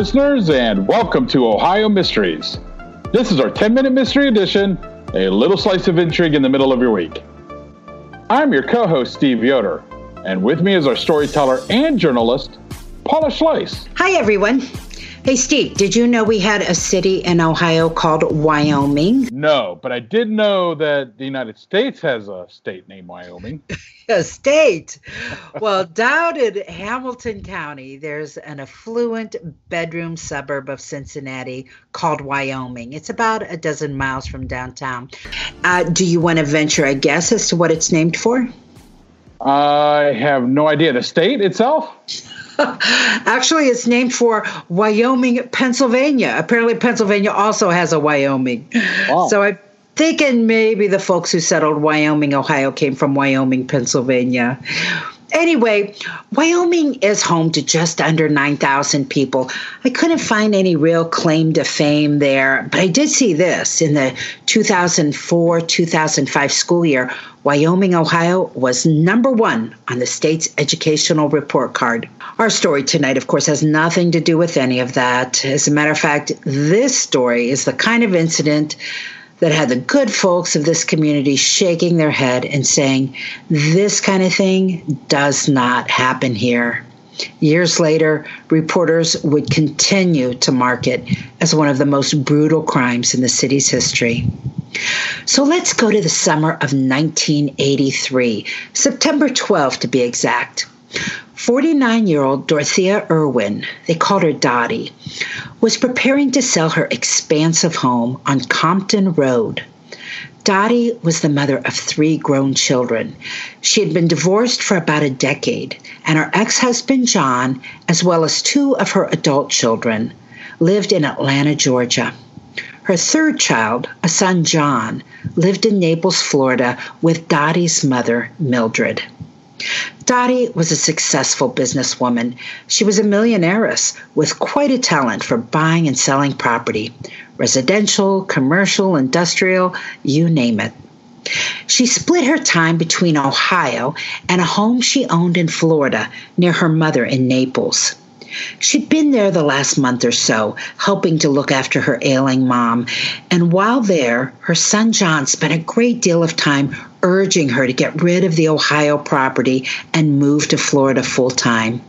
Listeners, and welcome to Ohio Mysteries. This is our 10 minute mystery edition, a little slice of intrigue in the middle of your week. I'm your co host, Steve Yoder, and with me is our storyteller and journalist, Paula Schleis. Hi, everyone. Hey, Steve, did you know we had a city in Ohio called Wyoming? No, but I did know that the United States has a state named Wyoming. a state? Well, down in Hamilton County, there's an affluent bedroom suburb of Cincinnati called Wyoming. It's about a dozen miles from downtown. Uh, do you want to venture a guess as to what it's named for? I have no idea. The state itself? Actually, it's named for Wyoming, Pennsylvania. Apparently, Pennsylvania also has a Wyoming. Wow. So I'm thinking maybe the folks who settled Wyoming, Ohio came from Wyoming, Pennsylvania. Anyway, Wyoming is home to just under 9,000 people. I couldn't find any real claim to fame there, but I did see this in the 2004 2005 school year. Wyoming, Ohio was number one on the state's educational report card. Our story tonight, of course, has nothing to do with any of that. As a matter of fact, this story is the kind of incident that had the good folks of this community shaking their head and saying, This kind of thing does not happen here. Years later, reporters would continue to mark it as one of the most brutal crimes in the city's history. So let's go to the summer of 1983, September 12 to be exact. 49 year old Dorothea Irwin, they called her Dottie, was preparing to sell her expansive home on Compton Road. Dottie was the mother of three grown children. She had been divorced for about a decade, and her ex husband, John, as well as two of her adult children, lived in Atlanta, Georgia. Her third child, a son, John, lived in Naples, Florida, with Dottie's mother, Mildred. Dottie was a successful businesswoman. She was a millionairess with quite a talent for buying and selling property residential, commercial, industrial, you name it. She split her time between Ohio and a home she owned in Florida near her mother in Naples. She'd been there the last month or so, helping to look after her ailing mom. And while there, her son John spent a great deal of time urging her to get rid of the Ohio property and move to Florida full time.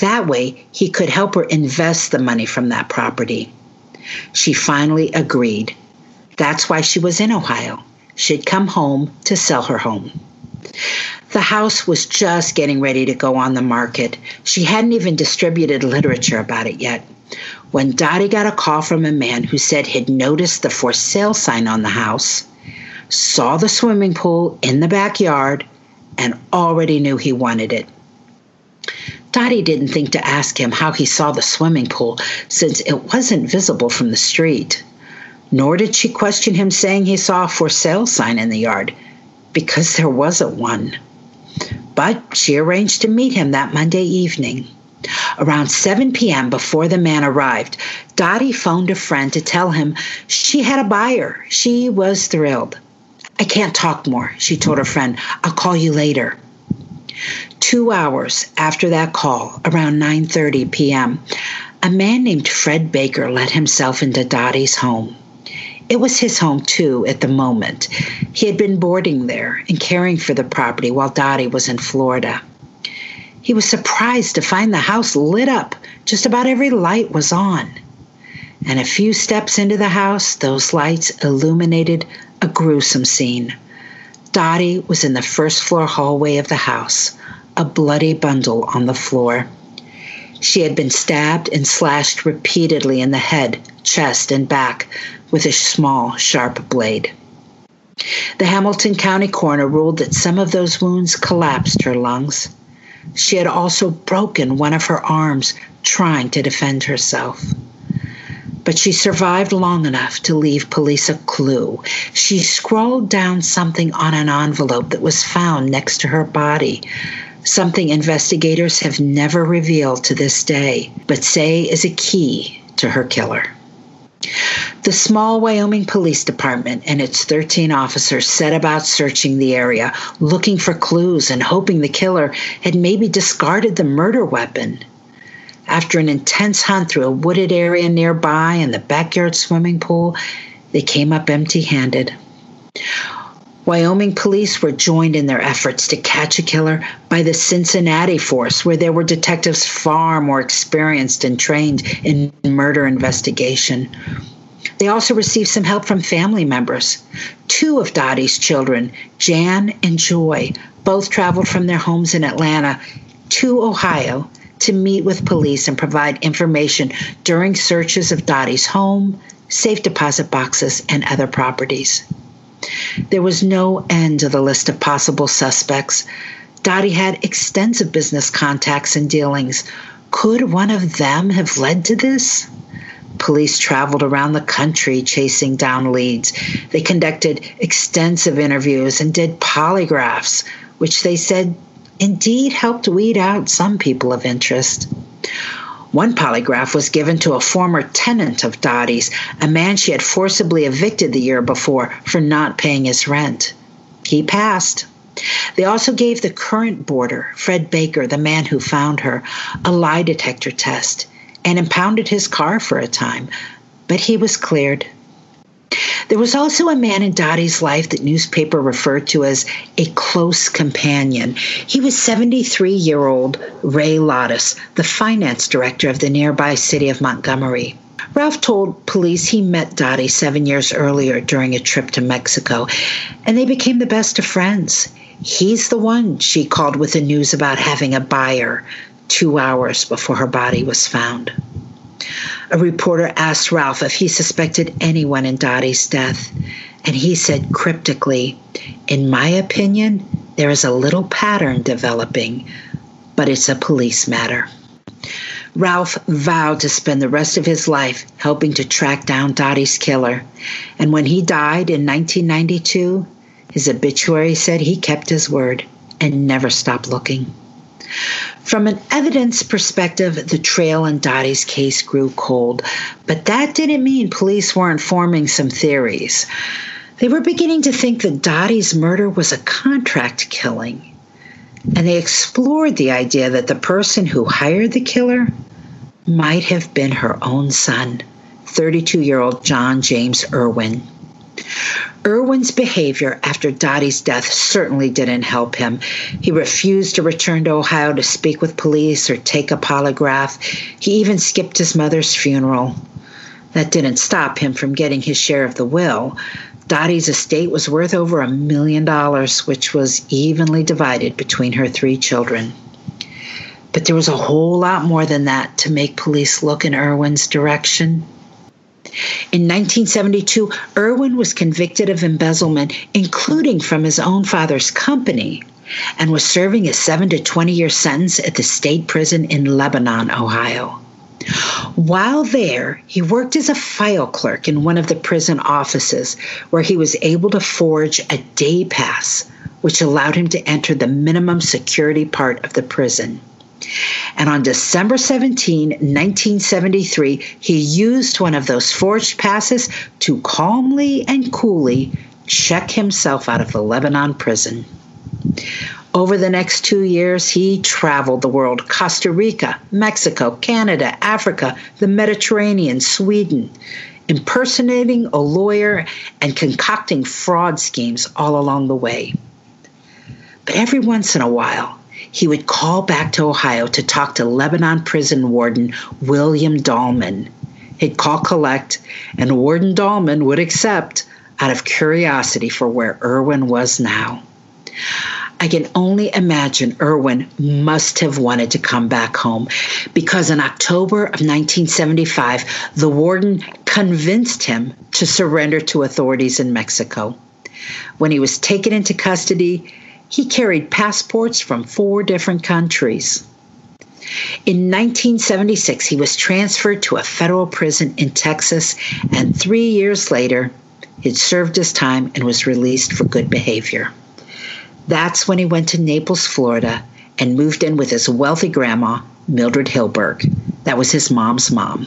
That way, he could help her invest the money from that property. She finally agreed. That's why she was in Ohio. She'd come home to sell her home. The house was just getting ready to go on the market. She hadn't even distributed literature about it yet. When Dottie got a call from a man who said he'd noticed the for sale sign on the house, saw the swimming pool in the backyard, and already knew he wanted it. Dottie didn't think to ask him how he saw the swimming pool since it wasn't visible from the street. Nor did she question him saying he saw a for sale sign in the yard, because there wasn't one. But she arranged to meet him that Monday evening. Around 7 p.m., before the man arrived, Dottie phoned a friend to tell him she had a buyer. She was thrilled. I can't talk more, she told her friend. I'll call you later. Two hours after that call, around 9:30 p.m., a man named Fred Baker let himself into Dottie's home. It was his home too at the moment. He had been boarding there and caring for the property while Dottie was in Florida. He was surprised to find the house lit up. Just about every light was on. And a few steps into the house, those lights illuminated a gruesome scene. Dottie was in the first floor hallway of the house, a bloody bundle on the floor. She had been stabbed and slashed repeatedly in the head, chest, and back with a small, sharp blade. The Hamilton County coroner ruled that some of those wounds collapsed her lungs. She had also broken one of her arms trying to defend herself. But she survived long enough to leave police a clue. She scrawled down something on an envelope that was found next to her body, something investigators have never revealed to this day, but say is a key to her killer. The small Wyoming Police Department and its 13 officers set about searching the area, looking for clues and hoping the killer had maybe discarded the murder weapon. After an intense hunt through a wooded area nearby and the backyard swimming pool, they came up empty handed. Wyoming police were joined in their efforts to catch a killer by the Cincinnati force, where there were detectives far more experienced and trained in murder investigation. They also received some help from family members. Two of Dottie's children, Jan and Joy, both traveled from their homes in Atlanta to Ohio to meet with police and provide information during searches of Dottie's home, safe deposit boxes, and other properties. There was no end to the list of possible suspects. Dottie had extensive business contacts and dealings. Could one of them have led to this? Police traveled around the country chasing down leads. They conducted extensive interviews and did polygraphs, which they said indeed helped weed out some people of interest. One polygraph was given to a former tenant of Dottie's, a man she had forcibly evicted the year before for not paying his rent. He passed. They also gave the current boarder, Fred Baker, the man who found her, a lie detector test and impounded his car for a time, but he was cleared. There was also a man in Dottie's life that newspaper referred to as a close companion. He was 73 year old Ray Lottis, the finance director of the nearby city of Montgomery. Ralph told police he met Dottie seven years earlier during a trip to Mexico, and they became the best of friends. He's the one she called with the news about having a buyer two hours before her body was found. A reporter asked Ralph if he suspected anyone in Dottie's death, and he said cryptically, In my opinion, there is a little pattern developing, but it's a police matter. Ralph vowed to spend the rest of his life helping to track down Dottie's killer, and when he died in 1992, his obituary said he kept his word and never stopped looking. From an evidence perspective, the trail in Dottie's case grew cold, but that didn't mean police weren't forming some theories. They were beginning to think that Dottie's murder was a contract killing, and they explored the idea that the person who hired the killer might have been her own son, 32 year old John James Irwin. Irwin's behavior after Dottie's death certainly didn't help him. He refused to return to Ohio to speak with police or take a polygraph. He even skipped his mother's funeral. That didn't stop him from getting his share of the will. Dottie's estate was worth over a million dollars, which was evenly divided between her three children. But there was a whole lot more than that to make police look in Irwin's direction. In 1972, Irwin was convicted of embezzlement, including from his own father's company, and was serving a 7 to 20 year sentence at the state prison in Lebanon, Ohio. While there, he worked as a file clerk in one of the prison offices where he was able to forge a day pass, which allowed him to enter the minimum security part of the prison. And on December 17, 1973, he used one of those forged passes to calmly and coolly check himself out of the Lebanon prison. Over the next two years, he traveled the world Costa Rica, Mexico, Canada, Africa, the Mediterranean, Sweden, impersonating a lawyer and concocting fraud schemes all along the way. But every once in a while, he would call back to Ohio to talk to Lebanon prison warden William Dahlman. He'd call collect, and Warden Dahlman would accept out of curiosity for where Irwin was now. I can only imagine Irwin must have wanted to come back home because in October of 1975, the warden convinced him to surrender to authorities in Mexico. When he was taken into custody, he carried passports from four different countries. In 1976, he was transferred to a federal prison in Texas, and three years later, he'd served his time and was released for good behavior. That's when he went to Naples, Florida, and moved in with his wealthy grandma, Mildred Hilberg. That was his mom's mom.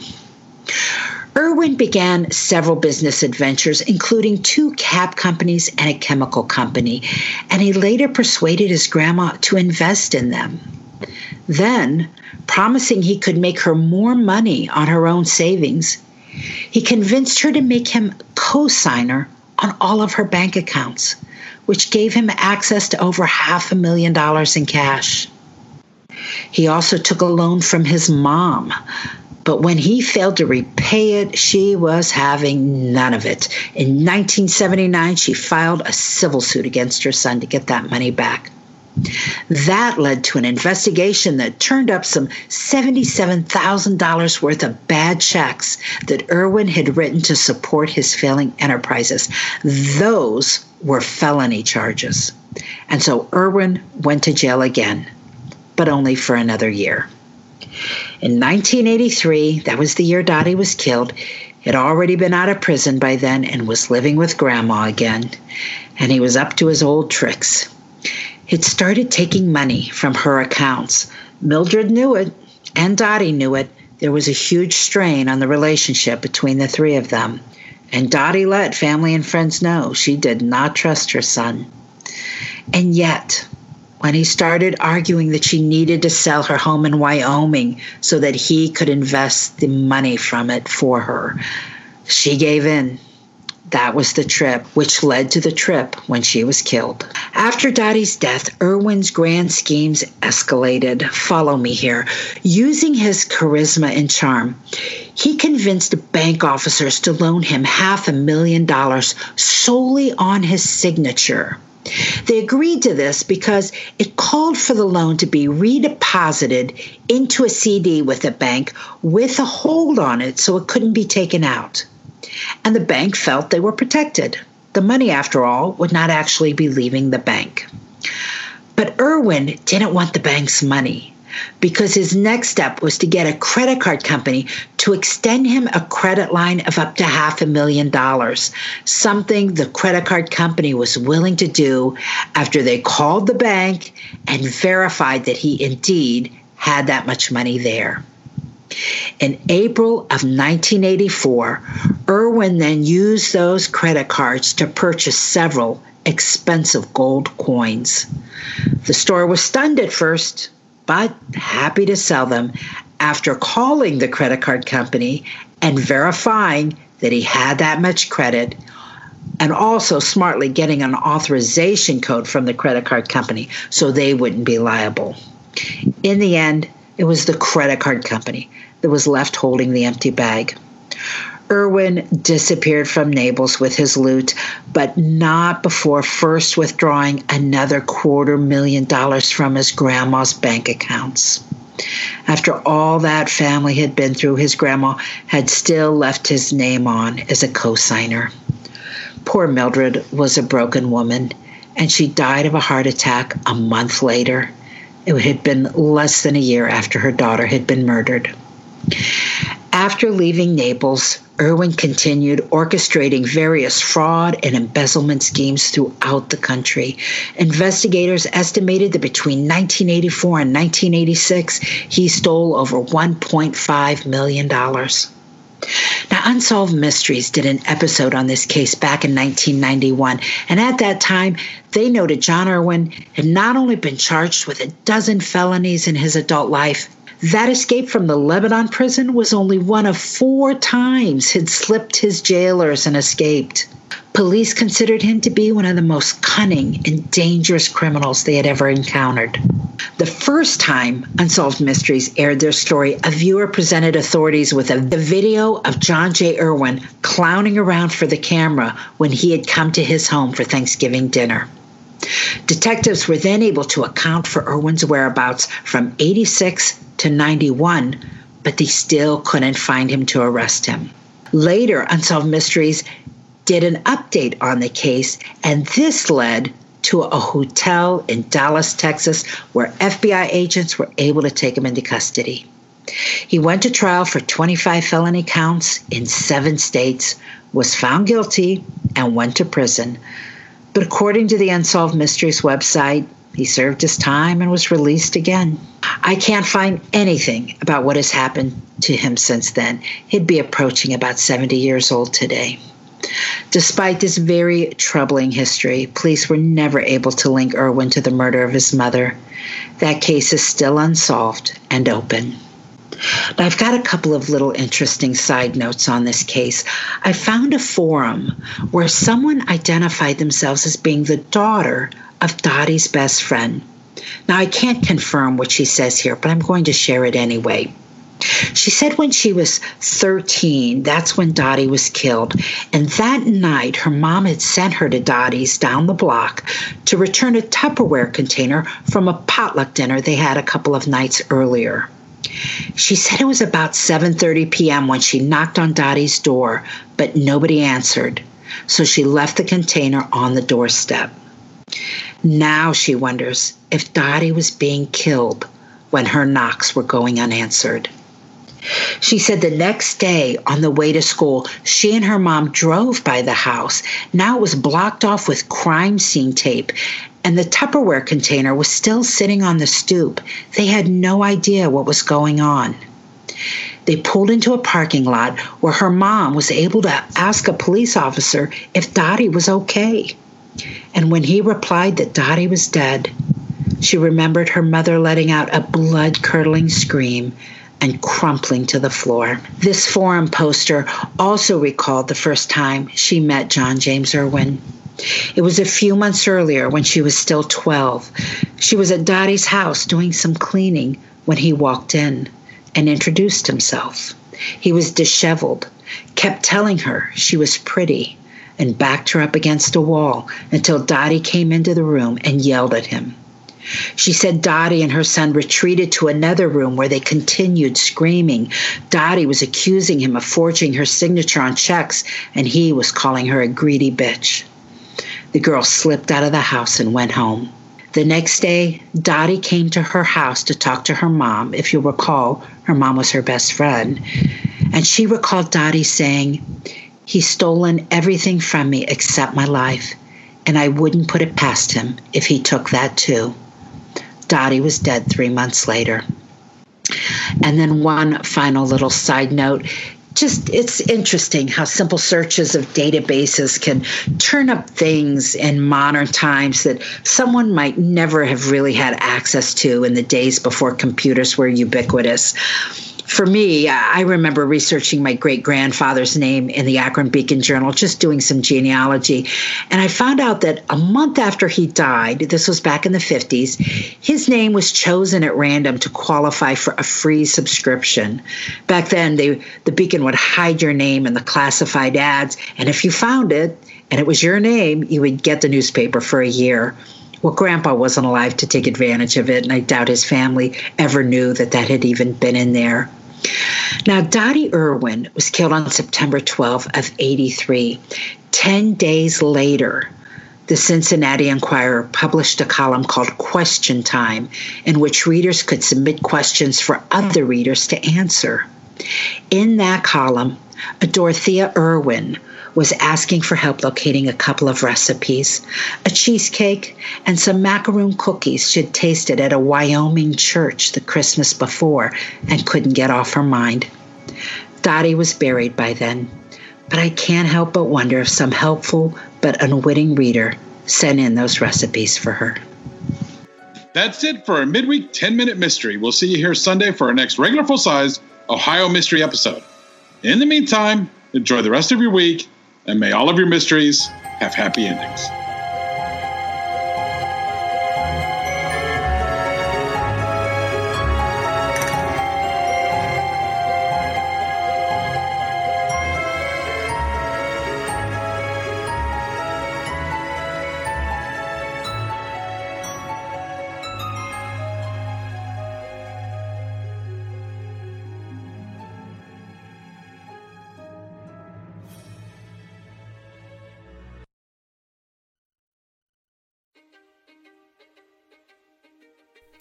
Irwin began several business adventures, including two cab companies and a chemical company, and he later persuaded his grandma to invest in them. Then, promising he could make her more money on her own savings, he convinced her to make him co signer on all of her bank accounts, which gave him access to over half a million dollars in cash. He also took a loan from his mom, but when he failed to repay it, she was having none of it. In 1979, she filed a civil suit against her son to get that money back. That led to an investigation that turned up some $77,000 worth of bad checks that Irwin had written to support his failing enterprises. Those were felony charges. And so Irwin went to jail again, but only for another year. In 1983, that was the year Dottie was killed, had already been out of prison by then and was living with Grandma again. And he was up to his old tricks He'd started taking money from her accounts. Mildred knew it, and Dottie knew it. There was a huge strain on the relationship between the three of them. And Dottie let family and friends know she did not trust her son. And yet, when he started arguing that she needed to sell her home in Wyoming so that he could invest the money from it for her, she gave in that was the trip, which led to the trip when she was killed. After Dottie's death, Irwin's grand schemes escalated. Follow me here. Using his charisma and charm, he convinced bank officers to loan him half a million dollars solely on his signature. They agreed to this because it called for the loan to be redeposited into a CD with a bank with a hold on it so it couldn't be taken out and the bank felt they were protected. The money, after all, would not actually be leaving the bank. But Irwin didn't want the bank's money because his next step was to get a credit card company to extend him a credit line of up to half a million dollars, something the credit card company was willing to do after they called the bank and verified that he indeed had that much money there. In April of 1984, Irwin then used those credit cards to purchase several expensive gold coins. The store was stunned at first, but happy to sell them after calling the credit card company and verifying that he had that much credit and also smartly getting an authorization code from the credit card company so they wouldn't be liable. In the end, it was the credit card company that was left holding the empty bag. Irwin disappeared from Naples with his loot, but not before first withdrawing another quarter million dollars from his grandma's bank accounts. After all that family had been through, his grandma had still left his name on as a cosigner. Poor Mildred was a broken woman, and she died of a heart attack a month later. It had been less than a year after her daughter had been murdered. After leaving Naples, Irwin continued orchestrating various fraud and embezzlement schemes throughout the country. Investigators estimated that between 1984 and 1986, he stole over $1.5 million. Now, Unsolved Mysteries did an episode on this case back in 1991, and at that time, they noted John Irwin had not only been charged with a dozen felonies in his adult life, that escape from the Lebanon prison was only one of four times he'd slipped his jailers and escaped. Police considered him to be one of the most cunning and dangerous criminals they had ever encountered. The first time Unsolved Mysteries aired their story, a viewer presented authorities with a video of John J. Irwin clowning around for the camera when he had come to his home for Thanksgiving dinner. Detectives were then able to account for Irwin's whereabouts from 86 to 91, but they still couldn't find him to arrest him. Later, Unsolved Mysteries did an update on the case, and this led to a hotel in Dallas, Texas, where FBI agents were able to take him into custody. He went to trial for 25 felony counts in seven states, was found guilty, and went to prison. But according to the Unsolved Mysteries website, he served his time and was released again. I can't find anything about what has happened to him since then. He'd be approaching about 70 years old today. Despite this very troubling history, police were never able to link Irwin to the murder of his mother. That case is still unsolved and open. Now, I've got a couple of little interesting side notes on this case. I found a forum where someone identified themselves as being the daughter of Dottie's best friend. Now, I can't confirm what she says here, but I'm going to share it anyway. She said when she was 13, that's when Dottie was killed. And that night, her mom had sent her to Dottie's down the block to return a Tupperware container from a potluck dinner they had a couple of nights earlier. She said it was about 7:30 p.m. when she knocked on Dottie's door, but nobody answered. So she left the container on the doorstep. Now she wonders if Dottie was being killed when her knocks were going unanswered. She said the next day on the way to school, she and her mom drove by the house. Now it was blocked off with crime scene tape, and the Tupperware container was still sitting on the stoop. They had no idea what was going on. They pulled into a parking lot where her mom was able to ask a police officer if Dottie was okay. And when he replied that Dottie was dead, she remembered her mother letting out a blood curdling scream and crumpling to the floor. This forum poster also recalled the first time she met John James Irwin. It was a few months earlier when she was still 12. She was at Dottie's house doing some cleaning when he walked in and introduced himself. He was disheveled, kept telling her she was pretty, and backed her up against a wall until Dottie came into the room and yelled at him. She said Dottie and her son retreated to another room where they continued screaming. Dottie was accusing him of forging her signature on checks, and he was calling her a greedy bitch. The girl slipped out of the house and went home. The next day, Dottie came to her house to talk to her mom. If you recall, her mom was her best friend. And she recalled Dottie saying, He's stolen everything from me except my life, and I wouldn't put it past him if he took that too. Dottie was dead three months later. And then one final little side note just it's interesting how simple searches of databases can turn up things in modern times that someone might never have really had access to in the days before computers were ubiquitous for me, uh, I remember researching my great grandfather's name in the Akron Beacon Journal, just doing some genealogy. And I found out that a month after he died, this was back in the 50s, his name was chosen at random to qualify for a free subscription. Back then, they, the Beacon would hide your name in the classified ads. And if you found it and it was your name, you would get the newspaper for a year. Well, Grandpa wasn't alive to take advantage of it, and I doubt his family ever knew that that had even been in there. Now, Dottie Irwin was killed on September 12 of 83. Ten days later, the Cincinnati Enquirer published a column called Question Time, in which readers could submit questions for other readers to answer. In that column, Dorothea Irwin was asking for help locating a couple of recipes a cheesecake and some macaroon cookies she'd tasted at a Wyoming church the Christmas before and couldn't get off her mind. Dottie was buried by then, but I can't help but wonder if some helpful but unwitting reader sent in those recipes for her. That's it for our midweek 10 minute mystery. We'll see you here Sunday for our next regular full size Ohio mystery episode. In the meantime, enjoy the rest of your week and may all of your mysteries have happy endings.